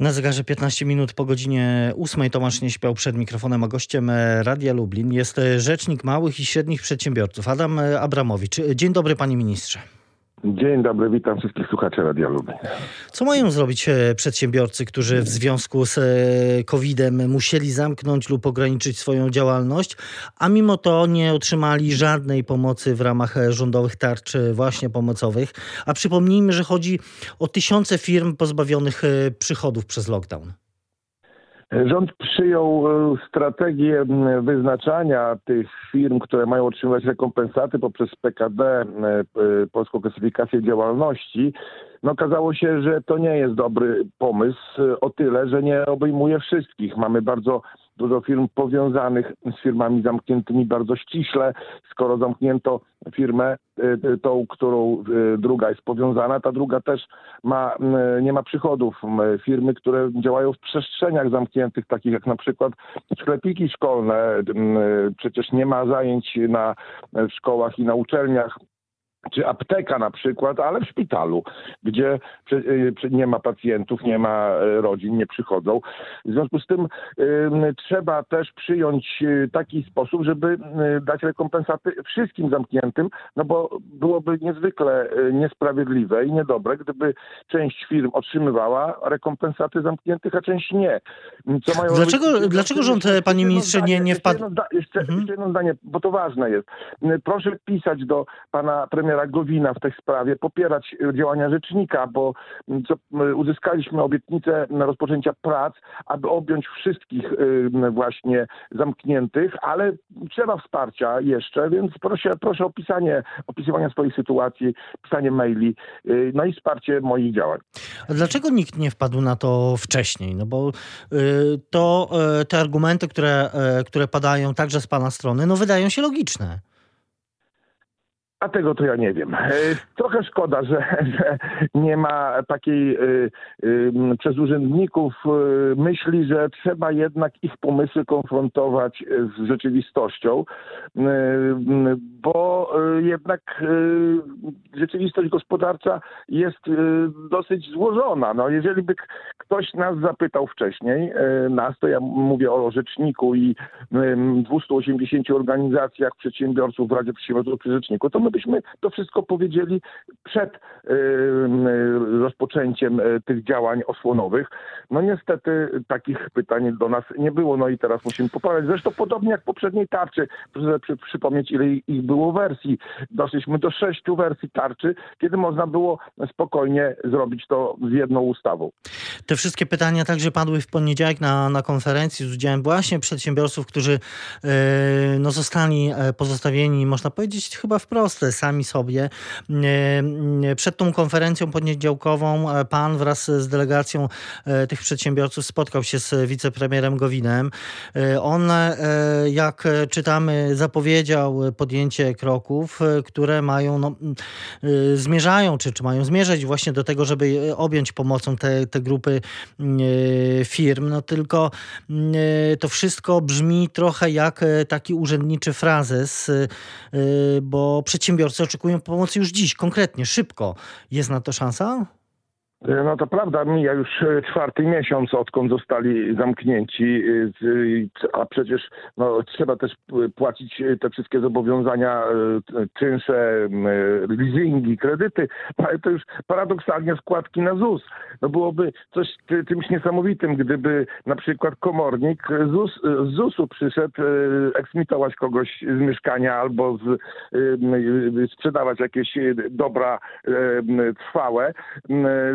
Na zegarze 15 minut po godzinie 8 Tomasz nie śpiał przed mikrofonem, a gościem Radia Lublin jest rzecznik małych i średnich przedsiębiorców Adam Abramowicz. Dzień dobry panie ministrze. Dzień dobry, witam wszystkich słuchaczy Radia Lublin. Co mają zrobić e, przedsiębiorcy, którzy w związku z e, COVID-em musieli zamknąć lub ograniczyć swoją działalność, a mimo to nie otrzymali żadnej pomocy w ramach e, rządowych tarcz właśnie pomocowych? A przypomnijmy, że chodzi o tysiące firm pozbawionych przychodów przez lockdown. Rząd przyjął strategię wyznaczania tych firm, które mają otrzymywać rekompensaty poprzez PKD, Polską Klasyfikację Działalności. No okazało się, że to nie jest dobry pomysł o tyle, że nie obejmuje wszystkich. Mamy bardzo dużo firm powiązanych z firmami zamkniętymi bardzo ściśle. Skoro zamknięto firmę, y, y, tą, którą y, druga jest powiązana, ta druga też ma, nie ma przychodów. Firmy, które działają w przestrzeniach zamkniętych, takich jak na przykład sklepiki szkolne, przecież nie ma zajęć na, w szkołach i na uczelniach czy apteka na przykład, ale w szpitalu, gdzie y, nie ma pacjentów, nie ma y, rodzin, nie przychodzą. W związku z tym trzeba też przyjąć y, taki sposób, żeby dać rekompensaty wszystkim zamkniętym, no bo byłoby niezwykle niesprawiedliwe i niedobre, gdyby część firm otrzymywała rekompensaty zamkniętych, a część nie. dlaczego, robić... dlaczego rząd, panie ministrze, nie, nie wpadł... Jeszcze jedno, jeszcze, mhm. jeszcze jedno zdanie, bo to ważne jest. Proszę pisać do pana premiera premiera Gowina w tej sprawie, popierać e, działania rzecznika, bo co, uzyskaliśmy obietnicę rozpoczęcia prac, aby objąć wszystkich właśnie zamkniętych, ale trzeba wsparcia jeszcze, więc proszę, proszę o pisanie, opisywania swojej sytuacji, pisanie maili, y, no i wsparcie moich działań. A dlaczego nikt nie wpadł na to wcześniej? No bo to te argumenty, które, które padają także z pana strony, no wydają się logiczne. A tego to ja nie wiem. E, trochę szkoda, że, że nie ma takiej y, y, przez urzędników myśli, że trzeba jednak ich pomysły konfrontować z rzeczywistością, bo jednak rzeczywistość gospodarcza jest dosyć złożona. No, jeżeli by ktoś nas zapytał wcześniej, nas, to ja mówię o rzeczniku i 280 organizacjach przedsiębiorców w Radzie Przedsiębiorców przy Rzeczniku, to my byśmy to wszystko powiedzieli przed rozpoczęciem e, tych działań osłonowych. No niestety takich pytań do nas nie było, no i teraz musimy poprawiać. Zresztą podobnie jak poprzedniej tarczy, proszę przy, przypomnieć ile ich było wersji. Doszliśmy do sześciu wersji tarczy, kiedy można było spokojnie zrobić to z jedną ustawą. Te wszystkie pytania także padły w poniedziałek na, na konferencji z udziałem właśnie przedsiębiorców, którzy yy, no, zostali e, pozostawieni, można powiedzieć chyba wprost, sami sobie. Przed tą konferencją poniedziałkową pan wraz z delegacją tych przedsiębiorców spotkał się z wicepremierem Gowinem. On, jak czytamy, zapowiedział podjęcie kroków, które mają, no, zmierzają, czy, czy mają zmierzać właśnie do tego, żeby objąć pomocą te, te grupy firm. No tylko to wszystko brzmi trochę jak taki urzędniczy frazes, bo przedsiębiorcy przedsiębiorcy oczekują pomocy już dziś, konkretnie, szybko. Jest na to szansa? E, no to prawda, mija już e, czwarty miesiąc, odkąd zostali zamknięci, e, a przecież no, trzeba też płacić te wszystkie zobowiązania, czynsze, leasingi, kredyty, no, to już paradoksalnie składki na ZUS. No byłoby coś czymś niesamowitym, gdyby na przykład komornik ZUS, z ZUS-u przyszedł eksmitować kogoś z mieszkania albo z, sprzedawać jakieś dobra trwałe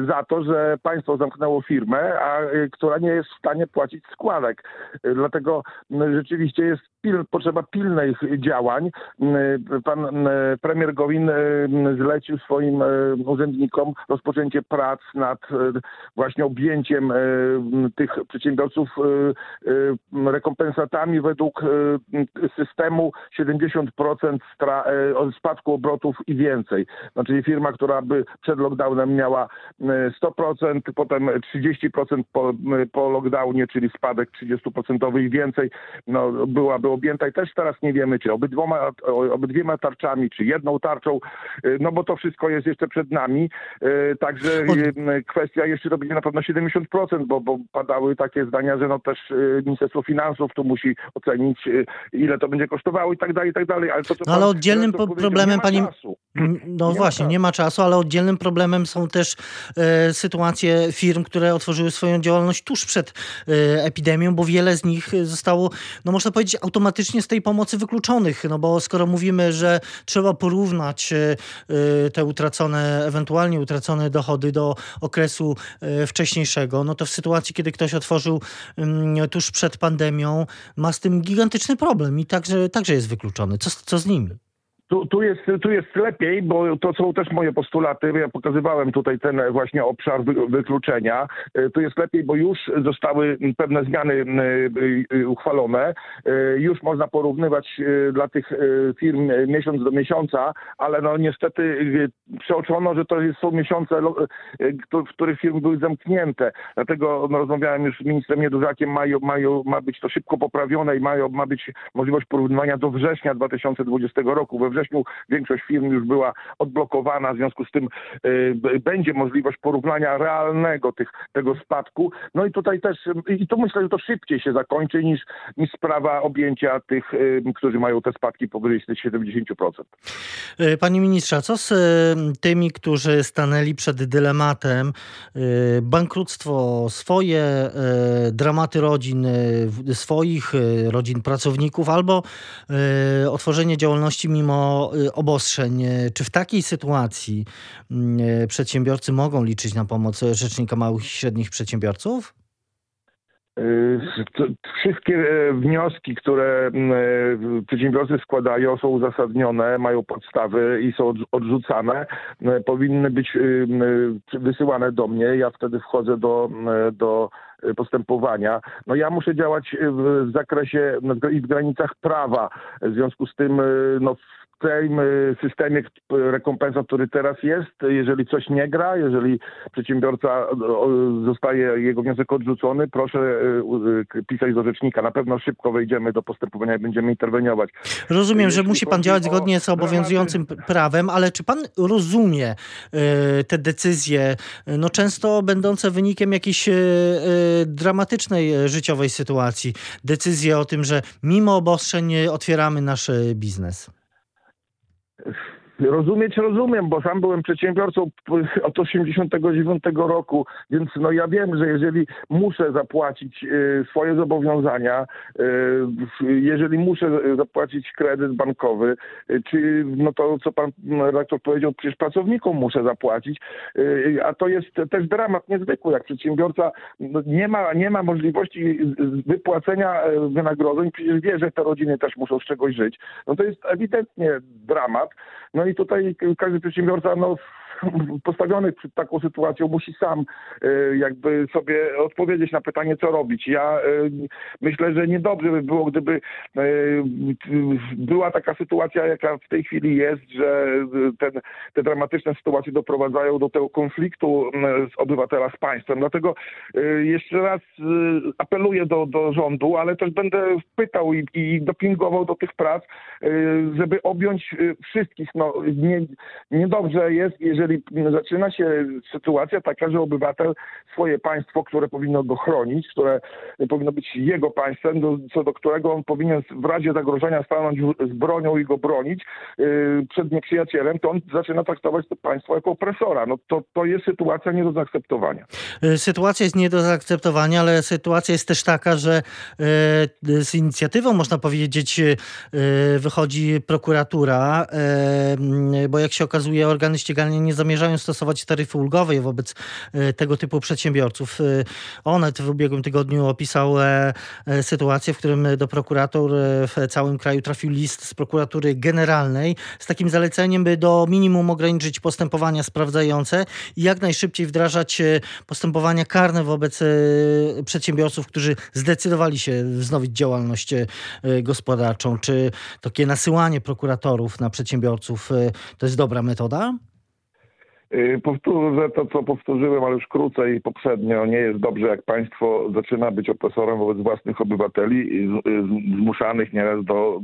za za to, że państwo zamknęło firmę, a y, która nie jest w stanie płacić składek. Y, dlatego y, rzeczywiście jest pil, potrzeba pilnych działań. Pan premier Gowin zlecił swoim urzędnikom rozpoczęcie prac nad właśnie objęciem tych przedsiębiorców rekompensatami według systemu 70% spadku obrotów i więcej. Znaczy firma, która by przed lockdownem miała 100%, potem 30% po, po lockdownie, czyli spadek 30% i więcej, no byłaby objęta i też teraz nie wiemy, czy obydwoma, obydwiema tarczami, czy jedną tarczą, no bo to wszystko jest jeszcze przed nami. Także kwestia jeszcze to będzie na pewno 70%, bo, bo padały takie zdania, że no też Ministerstwo Finansów tu musi ocenić, ile to będzie kosztowało i tak dalej, i tak dalej. Ale, to, no, ale oddzielnym problemem, pani... No nie właśnie, nie ma czasu, ale oddzielnym problemem są też e, sytuacje firm, które otworzyły swoją działalność tuż przed e, epidemią, bo wiele z nich zostało, no można powiedzieć, automatycznie z tej pomocy wykluczonych. No bo skoro mówimy, że trzeba porównać e, e te utracone, ewentualnie utracone dochody do okresu e, wcześniejszego, no to w sytuacji, kiedy ktoś otworzył mm, tuż przed pandemią, ma z tym gigantyczny problem i także, także jest wykluczony. Co, co z nimi? Tu, tu, jest, tu jest lepiej, bo to są też moje postulaty. Ja pokazywałem tutaj ten właśnie obszar wykluczenia. E, tu jest lepiej, bo już zostały pewne zmiany e, e, uchwalone. Już można porównywać dla tych firm miesiąc do miesiąca, ale no niestety przeoczono, że to są miesiące, w których firmy były zamknięte. Dlatego no, rozmawiałem już z ministrem Niedużakiem, mają, mają, ma być to szybko poprawione i mają, ma być możliwość porównywania do września 2020 roku. We wrześniu większość firm już była odblokowana, w związku z tym y, będzie możliwość porównania realnego tych, tego spadku. No i tutaj też, i to myślę, że to szybciej się zakończy niż, niż sprawa objęcia tych, y, którzy mają te spadki powyżej 70%. Y, panie ministrze, co z tymi, którzy stanęli przed dylematem bankructwo swoje, dramaty rodzin, swoich rodzin pracowników albo otworzenie działalności mimo Y, obostrzeń. Czy w takiej sytuacji mm, y, przedsiębiorcy mogą liczyć na pomoc Rzecznika Małych i Średnich Przedsiębiorców? Y, wszystkie e, wnioski, które mm, e, przedsiębiorcy składają, są uzasadnione, mają podstawy i są odrzucane. E, powinny być wysyłane do mnie. Ja wtedy wchodzę do, do postępowania. No ja muszę działać w zakresie i w granicach prawa. W związku z tym no, tym systemie rekompensat, który teraz jest, jeżeli coś nie gra, jeżeli przedsiębiorca zostaje jego wniosek odrzucony, proszę pisać do rzecznika. Na pewno szybko wejdziemy do postępowania i będziemy interweniować. Rozumiem, że musi pan działać zgodnie z obowiązującym prawem, ale czy pan rozumie te decyzje, no często będące wynikiem jakiejś dramatycznej życiowej sytuacji? Decyzje o tym, że mimo obostrzeń otwieramy nasz biznes. Rozumieć rozumiem, bo sam byłem przedsiębiorcą od 89 roku, więc no ja wiem, że jeżeli muszę zapłacić y, swoje zobowiązania, y, jeżeli muszę zapłacić kredyt bankowy, y, czy no to co pan redaktor powiedział, przecież pracownikom muszę zapłacić, a to jest też dramat niezwykły, jak przedsiębiorca no, nie ma, nie ma możliwości wypłacenia wynagrodzeń, przecież wie, że te rodziny też muszą z czegoś żyć. No to jest ewidentnie dramat. No i tutaj każdy przedsiębiorca no, postawiony przed taką sytuacją musi sam e, jakby sobie odpowiedzieć na pytanie, co robić. Ja e, myślę, że niedobrze by było, gdyby e, była taka sytuacja, jaka w tej chwili jest, że ten, te dramatyczne sytuacje doprowadzają do tego konfliktu z obywatela z państwem. Dlatego jeszcze raz apeluję do, do rządu, ale też będę pytał i, i dopingował do tych prac, żeby objąć wszystkich. No, nie, niedobrze jest, jeżeli jeżeli zaczyna się sytuacja taka, że obywatel swoje państwo, które powinno go chronić, które powinno być jego państwem, do, co do którego on powinien w razie zagrożenia stanąć z bronią i go bronić yy, przed nieprzyjacielem, to on zaczyna traktować to państwo jako opresora. No to, to jest sytuacja nie do zaakceptowania. Y, sytuacja jest nie do zaakceptowania, ale sytuacja jest też taka, że yy, z inicjatywą, można powiedzieć, yy, wychodzi prokuratura, bo jak się okazuje, organy ścigania nie zamierzają stosować taryfy ulgowej wobec e, tego typu przedsiębiorców. E, Onet w ubiegłym tygodniu opisał e, sytuację, w którym do prokuratur w całym kraju trafił list z prokuratury generalnej z takim zaleceniem, by do minimum ograniczyć postępowania sprawdzające i jak najszybciej wdrażać postępowania karne wobec przedsiębiorców, którzy zdecydowali się wznowić działalność gospodarczą. Czy takie nasyłanie prokuratorów na przedsiębiorców to jest dobra metoda? Y, powtórzę to, co powtórzyłem, ale już krócej poprzednio. Nie jest dobrze, jak państwo zaczyna być opresorem wobec własnych obywateli, zmuszanych nieraz do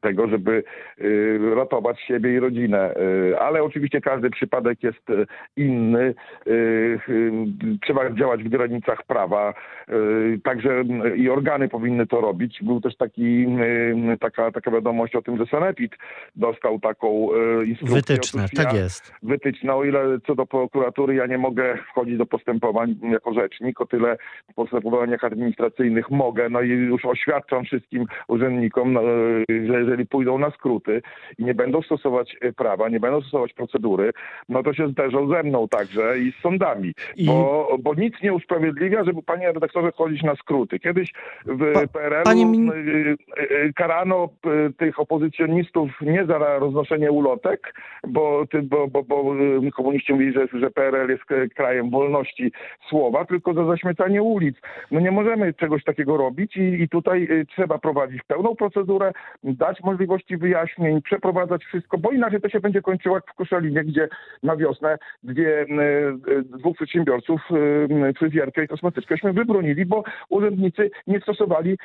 tego, żeby y, ratować siebie i rodzinę. Y, ale oczywiście każdy przypadek jest inny. Trzeba działać w granicach prawa. Także i organy powinny to robić. Był też taki, taka, taka wiadomość o tym, że Sanepid dostał taką instrukcję. Wytyczne, tak jest. Wytyczne, o ile co do prokuratury ja nie mogę wchodzić do postępowań jako rzecznik, o tyle w postępowaniach administracyjnych mogę, no i już oświadczam wszystkim urzędnikom, no, że jeżeli pójdą na skróty i nie będą stosować e, prawa, nie będą stosować procedury, no to się zderzą ze mną także i z sądami, I... Bo, bo nic nie usprawiedliwia, żeby panie redaktorze chodzić na skróty. Kiedyś w pa, PRL-u. E, e, karano tych opozycjonistów nie za roznoszenie ulotek, bo, bo, bo, bo komuniści mówili, że, że PRL jest krajem wolności słowa, tylko za zaśmiecanie ulic. No nie możemy czegoś takiego robić i, i tutaj y, trzeba prowadzić pełną procedurę, dać możliwości wyjaśnień, przeprowadzać wszystko, bo inaczej to się będzie kończyło jak w Koszalinie, gdzie na wiosnę dwie, y, dwóch przedsiębiorców, fryzjerkę i kosmetyczkęśmy wybronili, bo urzędnicy nie stosowali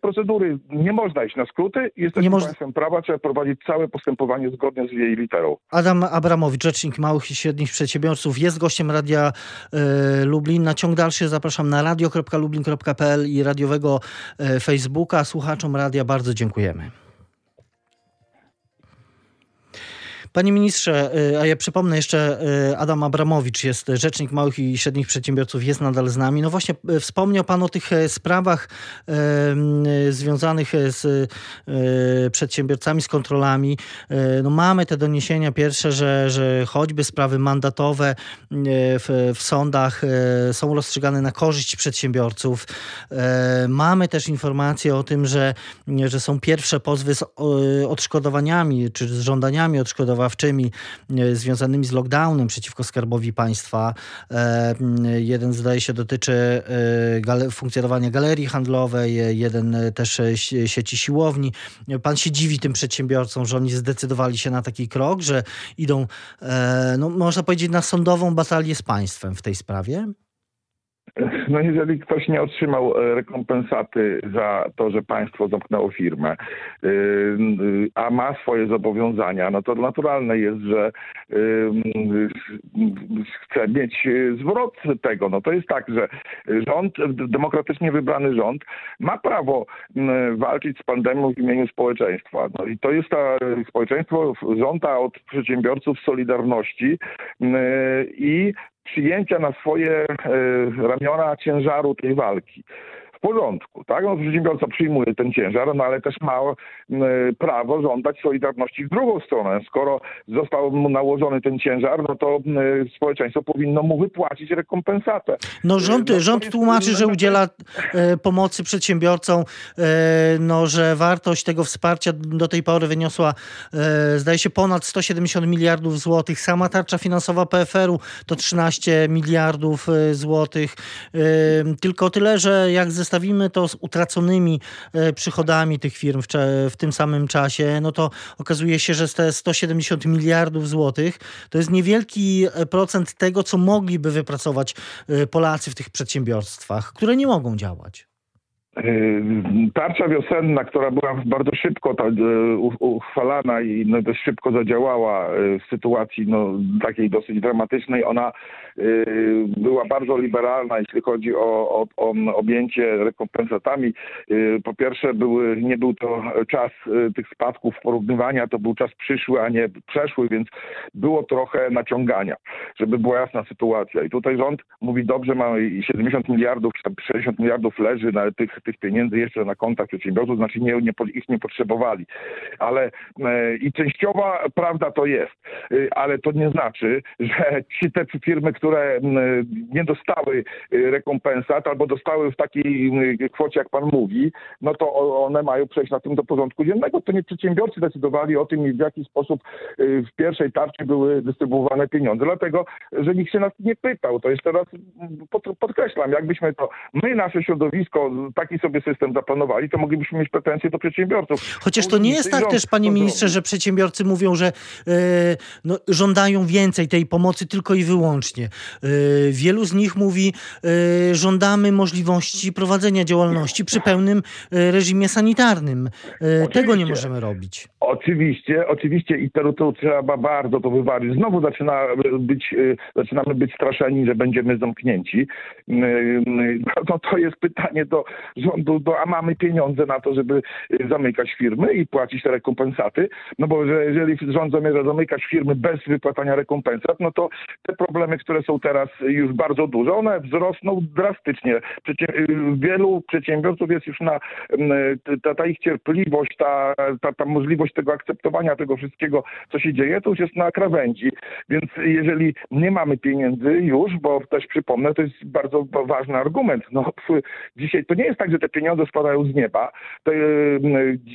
procedury. Nie można iść na skróty, jesteśmy nie państwem prawa, trzeba prowadzić całe postępowanie zgodnie z jej literą. Adam Abramowicz, rzecznik małych i średnich przedsiębiorców jest gościem Radia e, Lublin. Na ciąg dalszy zapraszam na radio.lublin.pl i radiowego e, Facebooka. Słuchaczom radia bardzo dziękujemy. Panie ministrze, y, a ja przypomnę jeszcze, y, Adam Abramowicz jest rzecznik małych i średnich przedsiębiorców, jest nadal z nami. No właśnie y, wspomniał Pan o tych e, sprawach e, związanych z e, przedsiębiorcami, z kontrolami. No mamy te doniesienia pierwsze, że, że choćby sprawy mandatowe w, w sądach są rozstrzygane na korzyść przedsiębiorców. Mamy też informacje o tym, że, że są pierwsze pozwy z odszkodowaniami, czy z żądaniami odszkodowania odwoławczymi e, związanymi z lockdownem przeciwko Skarbowi Państwa. E, jeden zdaje się dotyczy e, funkcjonowania galerii handlowej, jeden też sieci siłowni. Pan się dziwi tym przedsiębiorcom, że oni zdecydowali się na taki krok, że idą, no, można powiedzieć, na sądową batalię z państwem w tej sprawie? No jeżeli ktoś nie otrzymał e, rekompensaty za to, że państwo zamknęło firmę, e, a ma swoje zobowiązania, no to naturalne jest, że e, chce mieć zwrot tego. No to jest tak, że rząd, demokratycznie wybrany rząd ma prawo walczyć z pandemią w imieniu społeczeństwa. No i to jest ta społeczeństwo żąda od przedsiębiorców solidarności i przyjęcia na swoje e, ramiona ciężaru tej walki porządku, tak? No, przedsiębiorca przyjmuje ten ciężar, no ale też ma e, prawo żądać solidarności w drugą stronę. Skoro został mu nałożony ten ciężar, no to e, społeczeństwo powinno mu wypłacić rekompensatę. No rząd, no, rząd tłumaczy, że udziela e, pomocy przedsiębiorcom, no, że wartość tego wsparcia do tej pory wyniosła zdaje się ponad 170 miliardów złotych. Sama tarcza finansowa PFR-u to 13 miliardów złotych. Tylko tyle, że jak ze zestawimy to z utraconymi e, przychodami tych firm w, w, tym samym czasie, no to okazuje się, że te 170 miliardów złotych to jest niewielki e, procent tego, co mogliby wypracować e, Polacy w tych przedsiębiorstwach, które nie mogą działać. Tarcza wiosenna, która była bardzo szybko ta, uchwalana i no, dość szybko zadziałała w sytuacji no, takiej dosyć dramatycznej, ona Y, była bardzo liberalna, jeśli chodzi o, o, o objęcie rekompensatami. Po pierwsze, były, nie był to czas tych spadków porównywania, to był czas przyszły, a nie przeszły, więc było trochę naciągania, żeby była jasna sytuacja. I tutaj rząd mówi dobrze, ma 70 miliardów, 60 miliardów leży na tych, tych pieniędzy jeszcze na kontach przedsiębiorców, znaczy nie, nie, ich nie potrzebowali. Ale i częściowa prawda to jest, ale to nie znaczy, że ci te firmy, które nie dostały y, rekompensat albo dostały w takiej kwocie, jak pan mówi, no to one mają przejść na tym do porządku dziennego. To nie przedsiębiorcy decydowali o tym, w jaki sposób y, w pierwszej tarczy były dystrybuowane pieniądze. Dlatego, że nikt się nas nie pytał. To jest teraz, podkreślam, jakbyśmy to, my, nasze środowisko, takie taki sobie system zaplanowali, to moglibyśmy mieć pretensje do przedsiębiorców. Chociaż to nie jest tak też, panie ministrze, że przedsiębiorcy mówią, że yy, no, żądają więcej tej pomocy tylko i wyłącznie. Yy, wielu z nich mówi, yy, żądamy możliwości prowadzenia działalności przy pełnym reżimie sanitarnym. Tego nie możemy robić. Oczywiście, oczywiście i to, to trzeba bardzo to wyważyć. Znowu zaczyna być, zaczynamy być straszeni, że będziemy zamknięci. No to jest pytanie do rządu, a mamy pieniądze na to, żeby zamykać firmy i płacić te rekompensaty. No bo że jeżeli rząd zamierza zamykać firmy bez wypłacania rekompensat, no to te problemy, które są teraz już bardzo duże, one wzrosną drastycznie. Przecie wielu przedsiębiorców jest już na ta, ta ich cierpliwość, ta, ta, ta możliwość tego akceptowania tego wszystkiego, co się dzieje, to już jest na krawędzi. Więc jeżeli nie mamy pieniędzy już, bo też przypomnę, to jest bardzo ważny argument. No, dzisiaj to nie jest tak, że te pieniądze spadają z nieba. Te,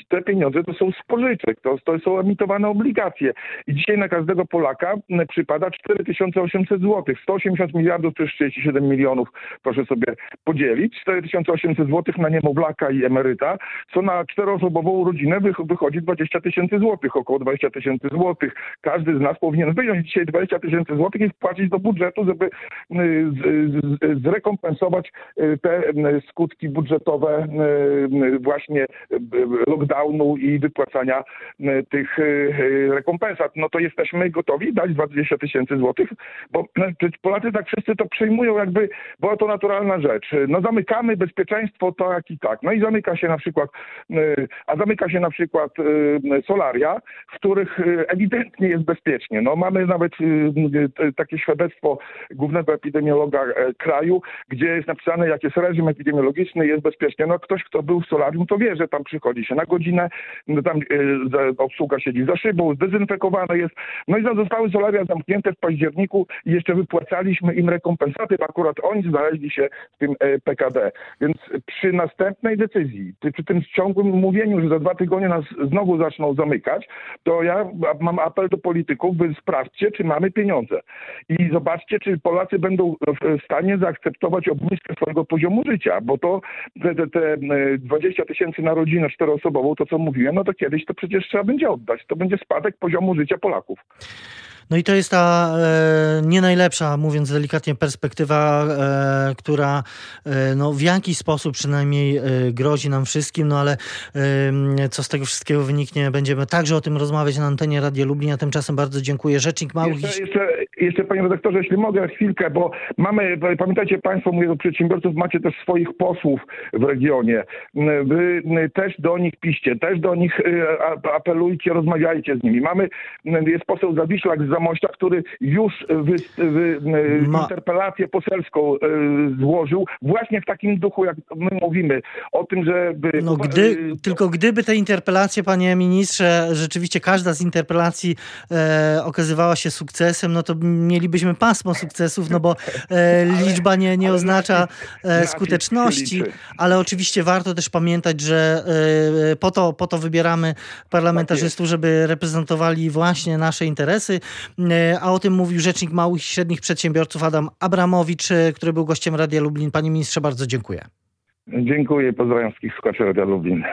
te pieniądze to są z pożyczek, to, to są emitowane obligacje. I dzisiaj na każdego Polaka przypada 4800 zł. 180 miliardów to jest 37 milionów, proszę sobie podzielić. 4800 zł na niemowlaka i emeryta, co na czteroosobową rodzinę wychodzi 20 tysięcy złotych, około 20 tysięcy złotych. Każdy z nas powinien wyjąć dzisiaj 20 tysięcy złotych i wpłacić do budżetu, żeby zrekompensować y, te skutki budżetowe właśnie lockdownu i wypłacania tych rekompensat. No to jesteśmy gotowi dać 20 tysięcy złotych, bo Polacy tak wszyscy to przyjmują jakby, bo to naturalna rzecz. No zamykamy bezpieczeństwo tak i tak. No i zamyka się na przykład, a zamyka się na przykład solaria, w których ewidentnie jest bezpiecznie. No mamy nawet takie świadectwo głównego epidemiologa e, kraju, gdzie jest napisane, jak jest reżim epidemiologiczny, jest bezpiecznie. No ktoś, kto był w solarium, to wie, że tam przychodzi się na godzinę, no tam e, obsługa siedzi za szybą, zdezynfekowane jest. No i zostały solaria zamknięte w październiku i jeszcze wypłacaliśmy im rekompensaty, akurat oni znaleźli się w tym e, PKD. Więc przy następnej decyzji, przy tym ciągłym mówieniu, że za dwa tygodnie nas znowu zaczną zamykać, to ja mam apel do polityków, by sprawdźcie, czy mamy pieniądze. I zobaczcie, czy Polacy będą w stanie zaakceptować obniżkę swojego poziomu życia, bo to te, te, te 20 tysięcy na rodzinę czteroosobową, to co mówiłem, no to kiedyś to przecież trzeba będzie oddać. To będzie spadek poziomu życia Polaków. No i to jest ta e, nie najlepsza, mówiąc delikatnie, perspektywa, e, która e, no, w jakiś sposób przynajmniej e, grozi nam wszystkim, no ale co z tego wszystkiego wyniknie, będziemy także o tym rozmawiać na antenie Radia Lublin, a tymczasem bardzo dziękuję. Rzecznik Małych... Jeszcze, jeszcze, jeszcze panie redaktorze, jeśli mogę chwilkę, bo mamy, pamiętajcie państwo, mówię do przedsiębiorców, macie też swoich posłów w regionie. Wy też do nich piście, też do nich e, apelujcie, rozmawiajcie z nimi. Mamy, jest poseł Zawiślak z Zamościa, który już wy, wy, Ma... interpelację poselską złożył właśnie w takim duchu, jak my mówimy, o tym, żeby... No gdy, tylko gdyby te interpelacje, panie ministrze, rzeczywiście każda z interpelacji e, okazywała się sukcesem, no to mielibyśmy pasmo sukcesów, no bo e, liczba nie, nie oznacza e, skuteczności, ale oczywiście warto też pamiętać, że e, po to, po to wybieramy parlamentarzystów, tak żeby reprezentowali właśnie nasze interesy. E, a o tym mówił rzecznik małych i średnich przedsiębiorców Adam Abramowicz, który był gościem Radia Lublin. Panie ministrze, bardzo dziękuję. Dziękuję, pozdrawiam wszystkich słuchaczy Radia Lublin.